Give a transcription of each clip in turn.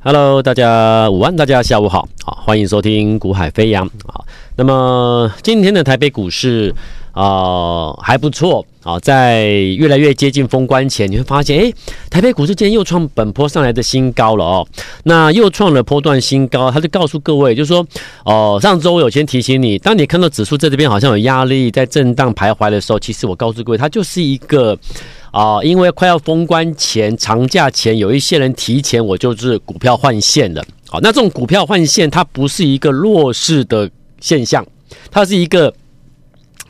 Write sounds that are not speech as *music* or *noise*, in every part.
Hello，大家午安，大家下午好，好，欢迎收听股海飞扬。好，那么今天的台北股市啊、还不错啊，在越来越接近封关前，你会发现，诶，台北股市今天又创本波上来的新高了哦。那又创了波段新高，他就告诉各位，就是说，哦、上周我有先提醒你，当你看到指数在这边好像有压力，在震荡徘徊的时候，其实我告诉各位，它就是一个。啊，因为快要封关前、长假前，有一些人提前，我就是股票换线了。好，那这种股票换线，它不是一个弱势的现象，它是一个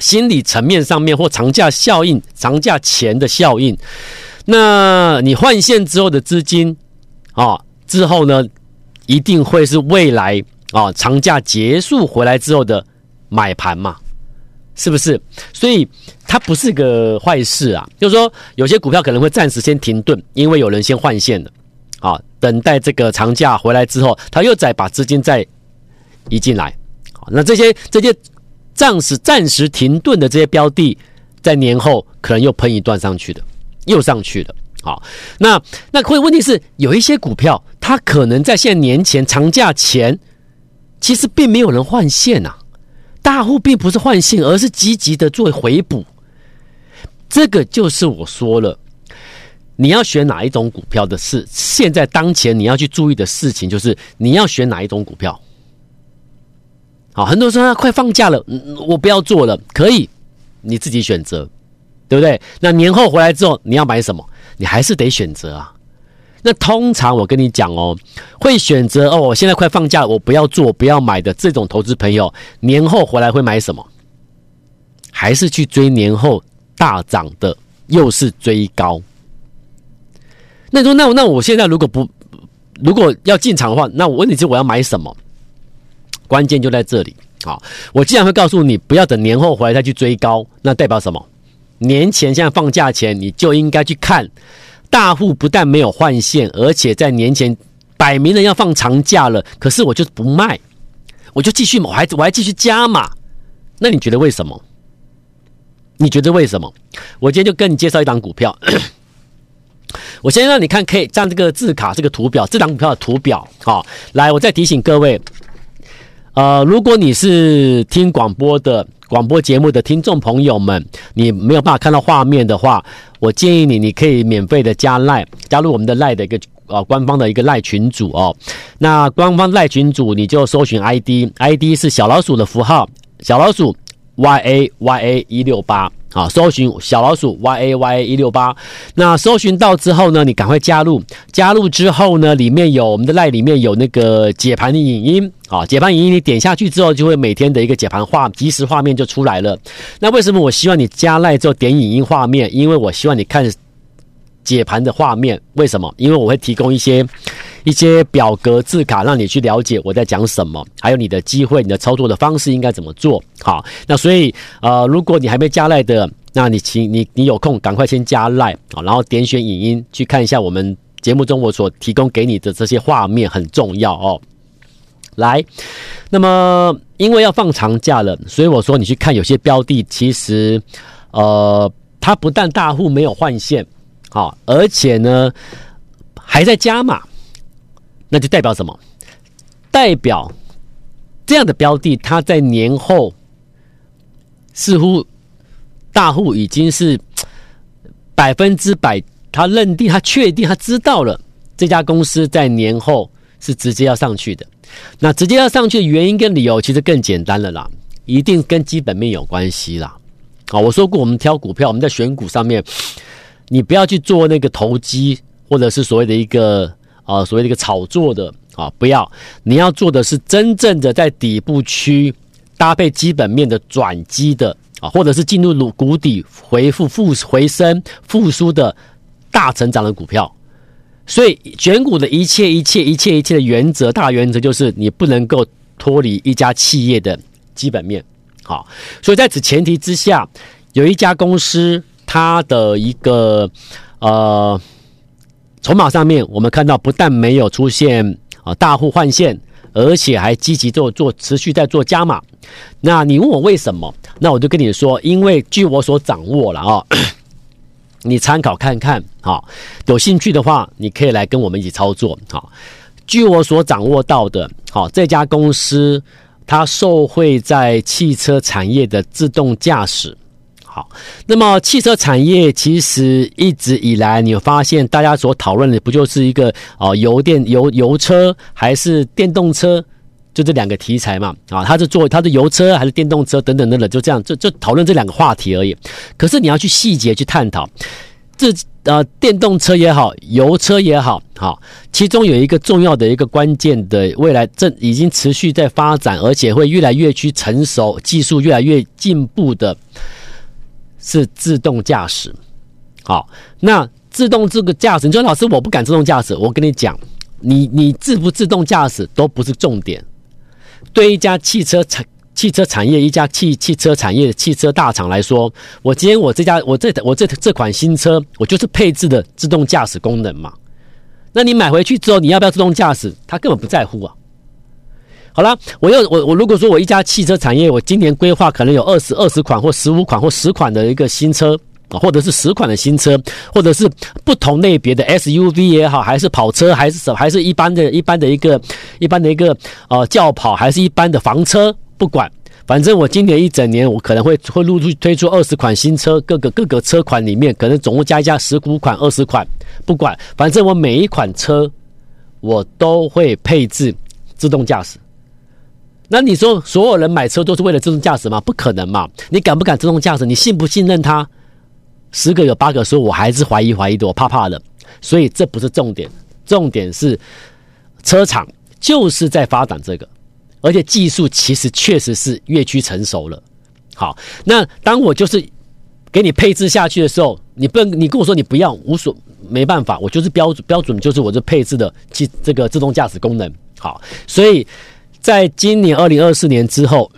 心理层面上面或长假效应、长假前的效应。那你换线之后的资金啊，之后呢，一定会是未来啊长假结束回来之后的买盘嘛。是不是？所以它不是个坏事啊。就是说，有些股票可能会暂时先停顿，因为有人先换线了，啊，等待这个长假回来之后，他又再把资金再移进来。好，那这些这些暂时暂时停顿的这些标的，在年后可能又喷一段上去的，又上去了。好，那那会问题是，有一些股票，它可能在现在年前长假前，其实并没有人换线呐、啊。大户并不是换性，而是积极的做回补。这个就是我说了，你要选哪一种股票的事，现在当前你要去注意的事情就是你要选哪一种股票。好，很多人说快放假了，我不要做了，可以，你自己选择，对不对？那年后回来之后你要买什么，你还是得选择啊。那通常我跟你讲哦，会选择哦，我现在快放假，我不要做，不要买的这种投资朋友，年后回来会买什么？还是去追年后大涨的，又是追高？那你说，那那我现在如果不如果要进场的话，那我问你是我要买什么？关键就在这里。好，我既然会告诉你不要等年后回来再去追高，那代表什么？年前现在放假前你就应该去看。大户不但没有换线，而且在年前摆明了要放长假了，可是我就不卖，我就继续买，我还我还继续加码。那你觉得为什么？你觉得为什么？我今天就跟你介绍一档股票。*coughs* 我先让你看 K，像这个字卡这个图表，这档股票的图表。好，来，我再提醒各位，呃，如果你是听广播的。广播节目的听众朋友们，你没有办法看到画面的话，我建议你，你可以免费的加赖，加入我们的赖的一个呃官方的一个赖群组哦。那官方赖群组，你就搜寻 ID，ID 是小老鼠的符号，小老鼠 Y A Y A 一六八。啊，搜寻小老鼠 y a y a 一六八，那搜寻到之后呢，你赶快加入。加入之后呢，里面有我们的赖里面有那个解盘的影音啊，解盘影音你点下去之后，就会每天的一个解盘画即时画面就出来了。那为什么我希望你加赖之后点影音画面？因为我希望你看解盘的画面。为什么？因为我会提供一些。一些表格字卡，让你去了解我在讲什么，还有你的机会，你的操作的方式应该怎么做。好，那所以呃，如果你还没加赖的，那你请你你有空赶快先加赖啊，然后点选影音去看一下我们节目中我所提供给你的这些画面，很重要哦。来，那么因为要放长假了，所以我说你去看有些标的，其实呃，它不但大户没有换线，好，而且呢还在加码。那就代表什么？代表这样的标的，它在年后似乎大户已经是百分之百，他认定、他确定、他知道了这家公司在年后是直接要上去的。那直接要上去的原因跟理由其实更简单了啦，一定跟基本面有关系啦。啊，我说过，我们挑股票，我们在选股上面，你不要去做那个投机，或者是所谓的一个。啊，所谓的一个炒作的啊，不要，你要做的是真正的在底部区搭配基本面的转机的啊，或者是进入谷底回复复回升复苏的大成长的股票。所以选股的一切一切一切一切的原则，大原则就是你不能够脱离一家企业的基本面。好，所以在此前提之下，有一家公司它的一个呃。筹码上面，我们看到不但没有出现啊大户换线，而且还积极做做持续在做加码。那你问我为什么？那我就跟你说，因为据我所掌握了啊，*coughs* 你参考看看啊。有兴趣的话，你可以来跟我们一起操作啊。据我所掌握到的，好，这家公司它受惠在汽车产业的自动驾驶。好，那么汽车产业其实一直以来，你有发现大家所讨论的不就是一个哦，油电油油车还是电动车，就这两个题材嘛？啊，它是做它是油车还是电动车等等等等，就这样就就讨论这两个话题而已。可是你要去细节去探讨，这呃电动车也好，油车也好，好，其中有一个重要的一个关键的未来正已经持续在发展，而且会越来越去成熟，技术越来越进步的。是自动驾驶，好，那自动这个驾驶，你说老师我不敢自动驾驶，我跟你讲，你你自不自动驾驶都不是重点。对一家汽车产汽车产业，一家汽汽车产业汽车大厂来说，我今天我这家我这我这这款新车，我就是配置的自动驾驶功能嘛。那你买回去之后，你要不要自动驾驶？他根本不在乎啊。好了，我要我我如果说我一家汽车产业，我今年规划可能有二十二十款或十五款或十款的一个新车，或者是十款的新车，或者是不同类别的 SUV 也好，还是跑车，还是什，还是一般的一般的一个一般的一个呃轿跑，还是一般的房车，不管，反正我今年一整年我可能会会陆续推出二十款新车，各个各个车款里面可能总共加一加十五款二十款，不管，反正我每一款车我都会配置自动驾驶。那你说所有人买车都是为了自动驾驶吗？不可能嘛！你敢不敢自动驾驶？你信不信任它？十个有八个说我还是怀疑怀疑的，我怕怕的。所以这不是重点，重点是车厂就是在发展这个，而且技术其实确实是越趋成熟了。好，那当我就是给你配置下去的时候，你不能你跟我说你不要，无所没办法，我就是标准标准就是我这配置的这这个自动驾驶功能。好，所以。在今年二零二四年之后，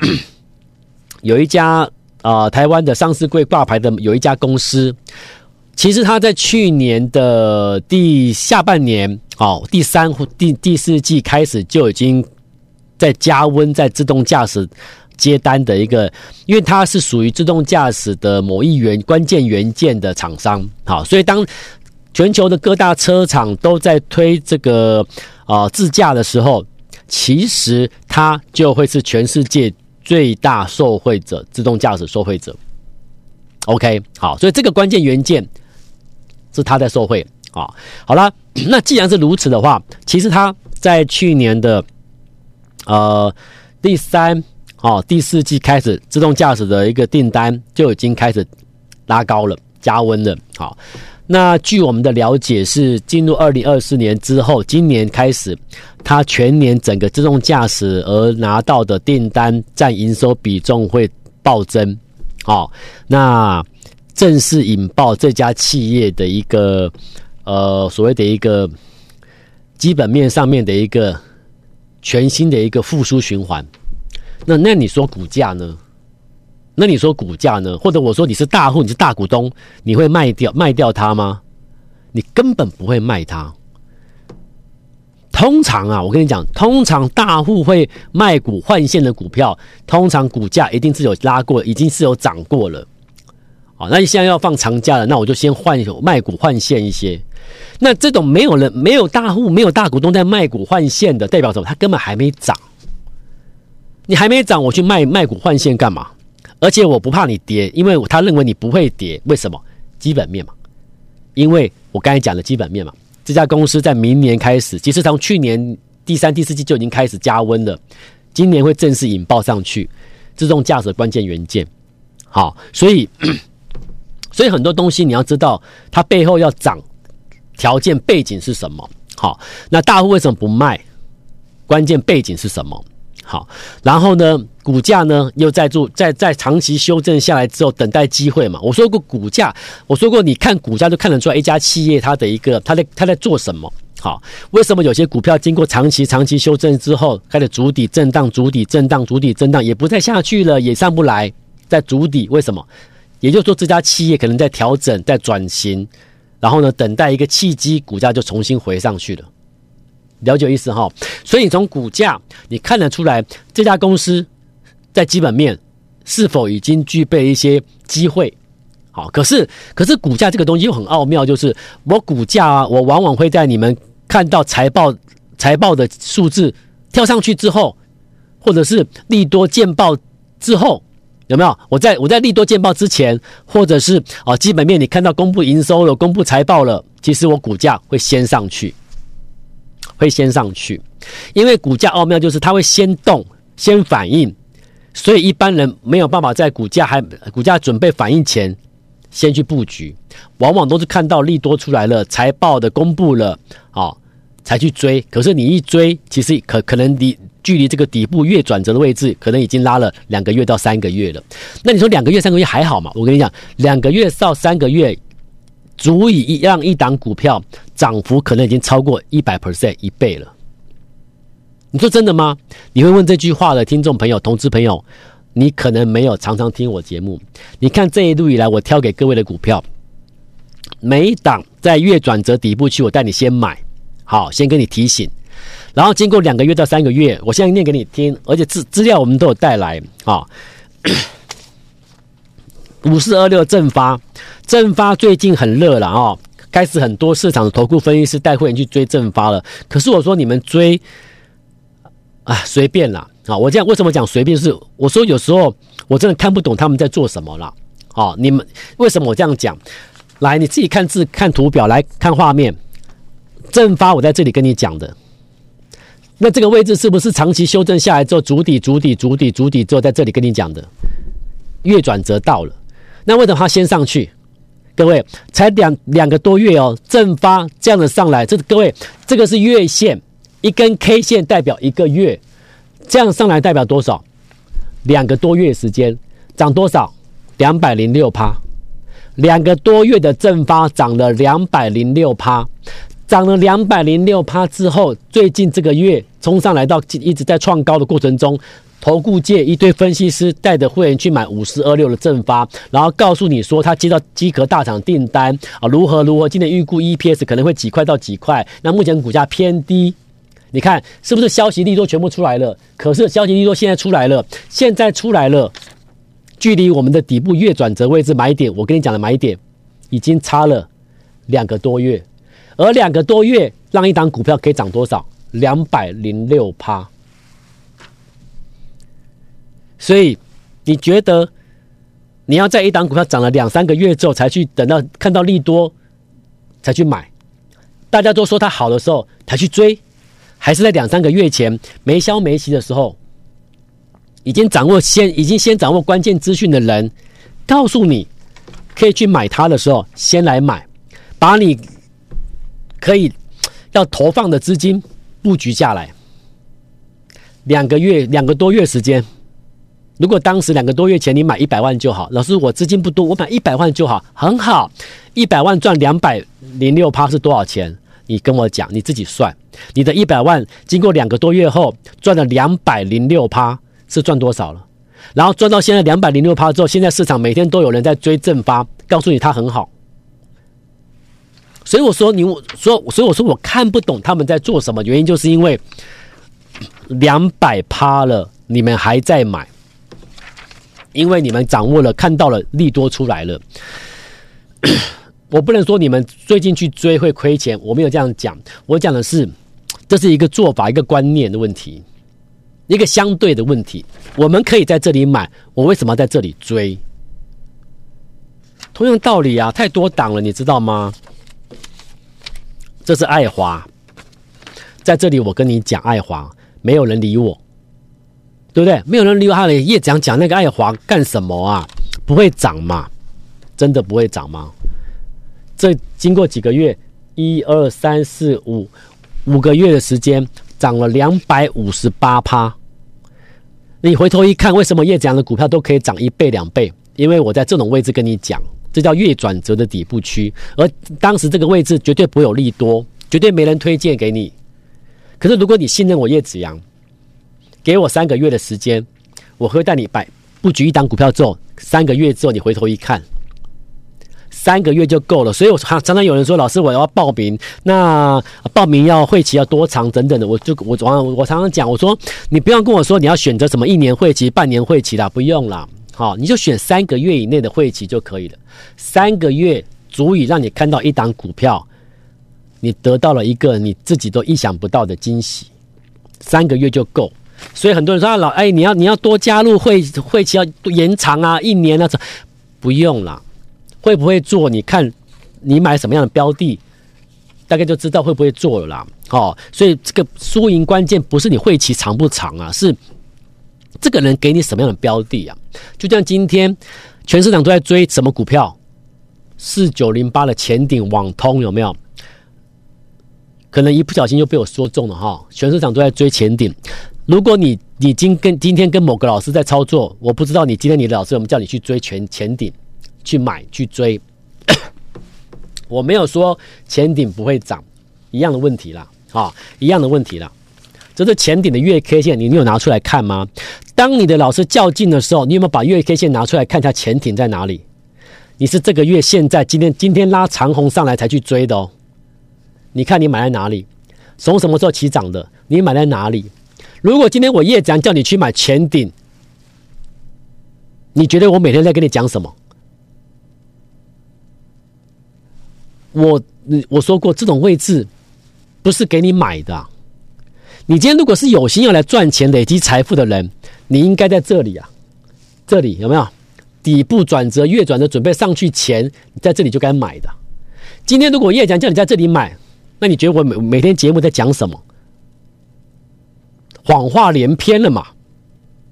*clears throat* 有一家啊、呃、台湾的上市柜挂牌的有一家公司，其实它在去年的第下半年，哦，第三或第第四季开始就已经在加温在自动驾驶接单的一个，因为它是属于自动驾驶的某一元关键元件的厂商，好，所以当全球的各大车厂都在推这个啊、呃、自驾的时候。其实它就会是全世界最大受惠者，自动驾驶受惠者。OK，好，所以这个关键元件是它在受惠啊。好了，*clears throat* 那既然是如此的话，其实它在去年的呃第三哦第四季开始，自动驾驶的一个订单就已经开始拉高了，加温了。好。那据我们的了解是，进入二零二四年之后，今年开始，它全年整个自动驾驶而拿到的订单占营收比重会暴增，好，那正式引爆这家企业的一个呃所谓的一个基本面上面的一个全新的一个复苏循环。那那你说股价呢？那你说股价呢？或者我说你是大户，你是大股东，你会卖掉卖掉它吗？你根本不会卖它。通常啊，我跟你讲，通常大户会卖股换现的股票，通常股价一定是有拉过，已经是有涨过了。好，那你现在要放长假了，那我就先换卖股换现一些。那这种没有人、没有大户、没有大股东在卖股换现的，代表什么？它根本还没涨。你还没涨，我去卖卖股换现干嘛？而且我不怕你跌，因为他认为你不会跌。为什么？基本面嘛。因为我刚才讲的基本面嘛。这家公司在明年开始，其实从去年第三、第四季就已经开始加温了。今年会正式引爆上去，自动驾驶关键元件。好，所以所以很多东西你要知道，它背后要涨条件背景是什么。好，那大户为什么不卖？关键背景是什么？好，然后呢，股价呢又在做在在长期修正下来之后，等待机会嘛。我说过股价，我说过你看股价就看得出来一家企业它的一个它在它在做什么。好，为什么有些股票经过长期长期修正之后，开始筑底震荡，筑底震荡，筑底震荡，也不再下去了，也上不来，在筑底。为什么？也就是说这家企业可能在调整，在转型，然后呢，等待一个契机，股价就重新回上去了。了解意思哈，所以从股价你看得出来这家公司在基本面是否已经具备一些机会？好，可是可是股价这个东西又很奥妙，就是我股价啊，我往往会在你们看到财报财报的数字跳上去之后，或者是利多见报之后，有没有？我在我在利多见报之前，或者是啊基本面你看到公布营收了、公布财报了，其实我股价会先上去，会先上去，因为股价奥妙就是它会先动、先反应，所以一般人没有办法在股价还股价准备反应前先去布局，往往都是看到利多出来了、财报的公布了啊。才去追，可是你一追，其实可可能离距离这个底部月转折的位置，可能已经拉了两个月到三个月了。那你说两个月、三个月还好吗？我跟你讲，两个月到三个月，足以让一档股票涨幅可能已经超过一百 percent 一倍了。你说真的吗？你会问这句话的听众朋友、同志朋友，你可能没有常常听我节目。你看这一路以来，我挑给各位的股票，每一档在月转折底部区，我带你先买。好，先跟你提醒，然后经过两个月到三个月，我现在念给你听，而且资资料我们都有带来啊。五四二六正发，正发最近很热了啊，开始很多市场的投顾分析师带会员去追正发了。可是我说你们追啊，随便啦啊！我这样为什么讲随便？是我说有时候我真的看不懂他们在做什么了啊！你们为什么我这样讲？来，你自己看字看图表，来看画面。正发，我在这里跟你讲的，那这个位置是不是长期修正下来之后，筑底、筑底、筑底、筑底之后，在这里跟你讲的，月转折到了，那为什么它先上去？各位，才两两个多月哦，正发这样的上来，这各位，这个是月线，一根 K 线代表一个月，这样上来代表多少？两个多月时间涨多少？两百零六趴，两个多月的正发涨了两百零六趴。涨了两百零六趴之后，最近这个月冲上来到一直在创高的过程中，投顾界一堆分析师带着会员去买五四二六的正发，然后告诉你说他接到机壳大厂订单啊，如何如何，今年预估 EPS 可能会几块到几块，那目前股价偏低，你看是不是消息利多全部出来了？可是消息利多现在出来了，现在出来了，距离我们的底部月转折位置买点，我跟你讲的买点已经差了两个多月。而两个多月让一档股票可以涨多少？两百零六趴。所以你觉得你要在一档股票涨了两三个月之后才去等到看到利多才去买？大家都说它好的时候才去追，还是在两三个月前没消没息的时候，已经掌握先已经先掌握关键资讯的人告诉你可以去买它的时候，先来买，把你。可以要投放的资金布局下来，两个月两个多月时间。如果当时两个多月前你买一百万就好，老师我资金不多，我买一百万就好，很好，一百万赚两百零六趴是多少钱？你跟我讲，你自己算，你的一百万经过两个多月后赚了两百零六趴是赚多少了？然后赚到现在两百零六趴之后，现在市场每天都有人在追正发，告诉你它很好。所以我说你我说，所以我说我看不懂他们在做什么，原因就是因为两百趴了，你们还在买，因为你们掌握了看到了利多出来了。我不能说你们最近去追会亏钱，我没有这样讲，我讲的是这是一个做法，一个观念的问题，一个相对的问题。我们可以在这里买，我为什么要在这里追？同样道理啊，太多档了，你知道吗？这是爱华，在这里我跟你讲，爱华没有人理我，对不对？没有人理，他的叶讲讲那个爱华干什么啊？不会涨嘛？真的不会涨吗？这经过几个月，一二三四五五个月的时间，涨了两百五十八趴。你回头一看，为什么叶讲的股票都可以涨一倍两倍？因为我在这种位置跟你讲。这叫月转折的底部区，而当时这个位置绝对不会有利多，绝对没人推荐给你。可是如果你信任我叶子阳，给我三个月的时间，我会带你摆布局一档股票之后，三个月之后你回头一看，三个月就够了。所以我常常有人说，老师我要报名，那报名要会期要多长等等的，我就我我我常常讲，我说你不要跟我说你要选择什么一年会期、半年会期啦，不用啦。好，你就选三个月以内的会期就可以了。三个月足以让你看到一档股票你得到了一个你自己都意想不到的惊喜，三个月就够。所以很多人说啊，老哎，你要你要多加入会会期要延长啊，一年啊，这不用了。会不会做？你看你买什么样的标的，大概就知道会不会做了啦。哦，所以这个输赢关键不是你会期长不长啊，是这个人给你什么样的标的啊？就像今天全市场都在追什么股票？四九零八的前顶网通有没有？可能一不小心就被我说中了哈。全市场都在追前顶。如果你你今跟今天跟某个老师在操作，我不知道你今天你的老师有没有叫你去追全前顶，去买去追。*coughs* 我没有说前顶不会涨，一样的问题啦，啊，一样的问题啦。这是前顶的月 K 线，你你有拿出来看吗？当你的老师较劲的时候，你有没有把月 K 线拿出来看一下前顶在哪里？你是这个月现在今天今天拉长红上来才去追的哦。你看你买在哪里？从什么时候起涨的？你买在哪里？如果今天我叶讲叫你去买前顶，你觉得我每天在跟你讲什么？我我说过，这种位置不是给你买的。你今天如果是有心要来赚钱、累积财富的人，你应该在这里啊。这里有没有底部转折、月转折准备上去前，在这里就该买的。今天如果叶讲叫你在这里买，那你觉得我每每天节目在讲什么？谎话连篇了嘛，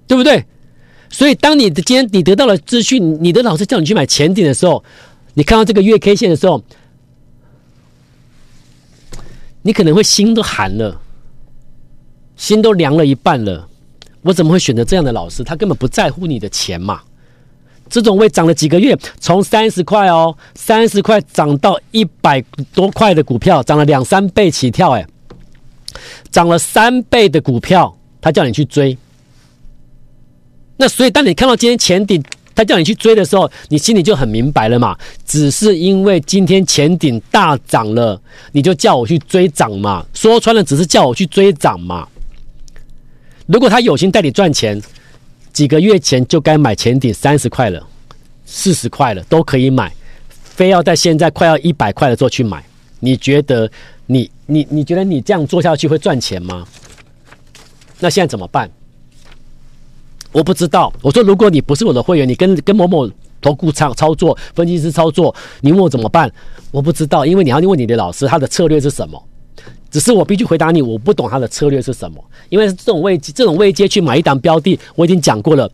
对不对？所以，当你的今天你得到了资讯，你的老师叫你去买前顶的时候，你看到这个月 K 线的时候，你可能会心都寒了，心都凉了一半了。我怎么会选择这样的老师？他根本不在乎你的钱嘛。这种位涨了几个月，从三十块哦，三十块涨到一百多块的股票，涨了两三倍起跳，哎。涨了三倍的股票，他叫你去追。那所以，当你看到今天前顶，他叫你去追的时候，你心里就很明白了嘛。只是因为今天前顶大涨了，你就叫我去追涨嘛。说穿了，只是叫我去追涨嘛。如果他有心带你赚钱，几个月前就该买前顶三十块了，四十块了都可以买，非要在现在快要一百块的时候去买，你觉得？你你你觉得你这样做下去会赚钱吗？那现在怎么办？我不知道。我说，如果你不是我的会员，你跟跟某某投顾操操作分析师操作，你问我怎么办？我不知道，因为你要问你的老师，他的策略是什么？只是我必须回答你，我不懂他的策略是什么。因为这种位这种位阶去买一档标的，我已经讲过了，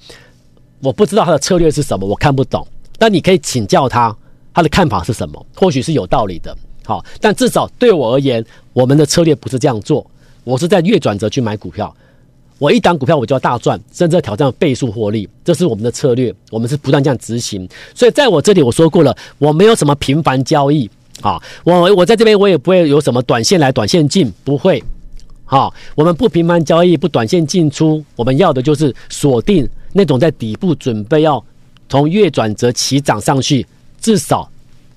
我不知道他的策略是什么，我看不懂。但你可以请教他，他的看法是什么？或许是有道理的。好，但至少对我而言，我们的策略不是这样做。我是在月转折去买股票，我一档股票我就要大赚，甚至挑战倍数获利，这是我们的策略。我们是不断这样执行。所以在我这里我说过了，我没有什么频繁交易啊，我我在这边我也不会有什么短线来短线进，不会。好，我们不频繁交易，不短线进出，我们要的就是锁定那种在底部准备要从月转折起涨上去，至少。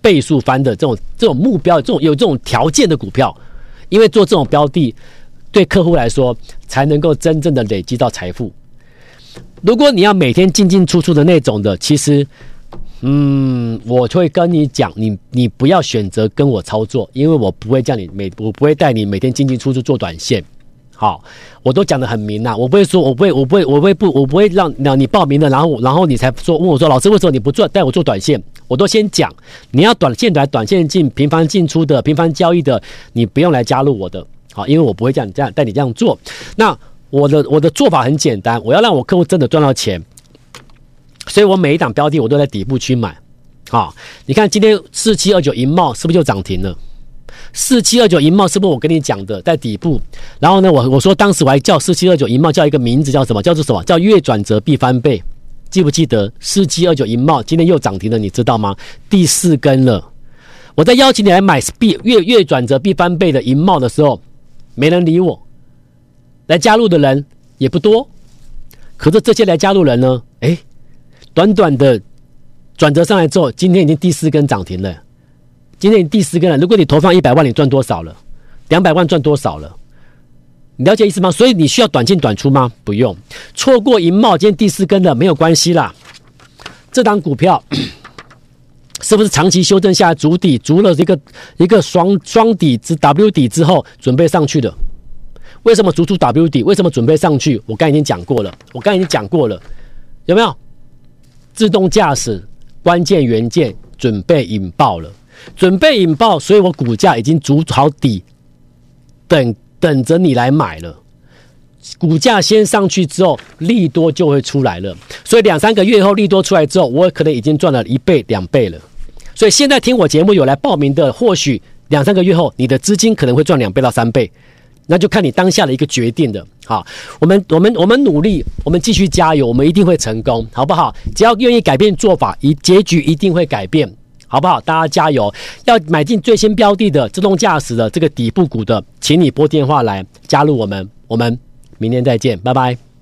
倍数翻的这种这种目标，这种有这种条件的股票，因为做这种标的，对客户来说才能够真正的累积到财富。如果你要每天进进出出的那种的，其实，嗯，我会跟你讲，你你不要选择跟我操作，因为我不会叫你每我不会带你每天进进出出做短线。好，我都讲的很明呐，我不会说，我不会，我不会，我不会不，我不会让让你报名了，然后然后你才说问我说，老师为什么你不做带我做短线？我都先讲，你要短线来短线进，频繁进出的，频繁交易的，你不用来加入我的，好，因为我不会叫你这样带你这样做。那我的我的做法很简单，我要让我客户真的赚到钱，所以我每一档标的我都在底部去买。好，你看今天四七二九银茂是不是就涨停了？四七二九银茂是不是我跟你讲的在底部？然后呢，我我说当时我还叫四七二九银茂叫一个名字叫什么？叫做什么？叫月转折必翻倍，记不记得？四七二九银茂今天又涨停了，你知道吗？第四根了。我在邀请你来买必月月转折必翻倍的银茂的时候，没人理我，来加入的人也不多。可是这些来加入人呢？哎，短短的转折上来之后，今天已经第四根涨停了。今天你第四根了，如果你投放一百万，你赚多少了？两百万赚多少了？你了解意思吗？所以你需要短进短出吗？不用，错过银茂今天第四根的没有关系啦。这档股票 *clears throat* 是不是长期修正下来筑底，足了这个一个双双底之 W 底之后，准备上去的？为什么足出 W 底？为什么准备上去？我刚已经讲过了，我刚已经讲过了，有没有？自动驾驶关键元件准备引爆了，准备引爆，所以我股价已经筑好底，等等着你来买了。股价先上去之后，利多就会出来了。所以两三个月后，利多出来之后，我可能已经赚了一倍、两倍了。所以现在听我节目有来报名的，或许两三个月后，你的资金可能会赚两倍到三倍，那就看你当下的一个决定的。好，我们我们我们努力，我们继续加油，我们一定会成功，好不好？只要愿意改变做法，一结局一定会改变，好不好？大家加油！要买进最新标的的自动驾驶的这个底部股的，请你拨电话来加入我们，我们。明天再见，拜拜。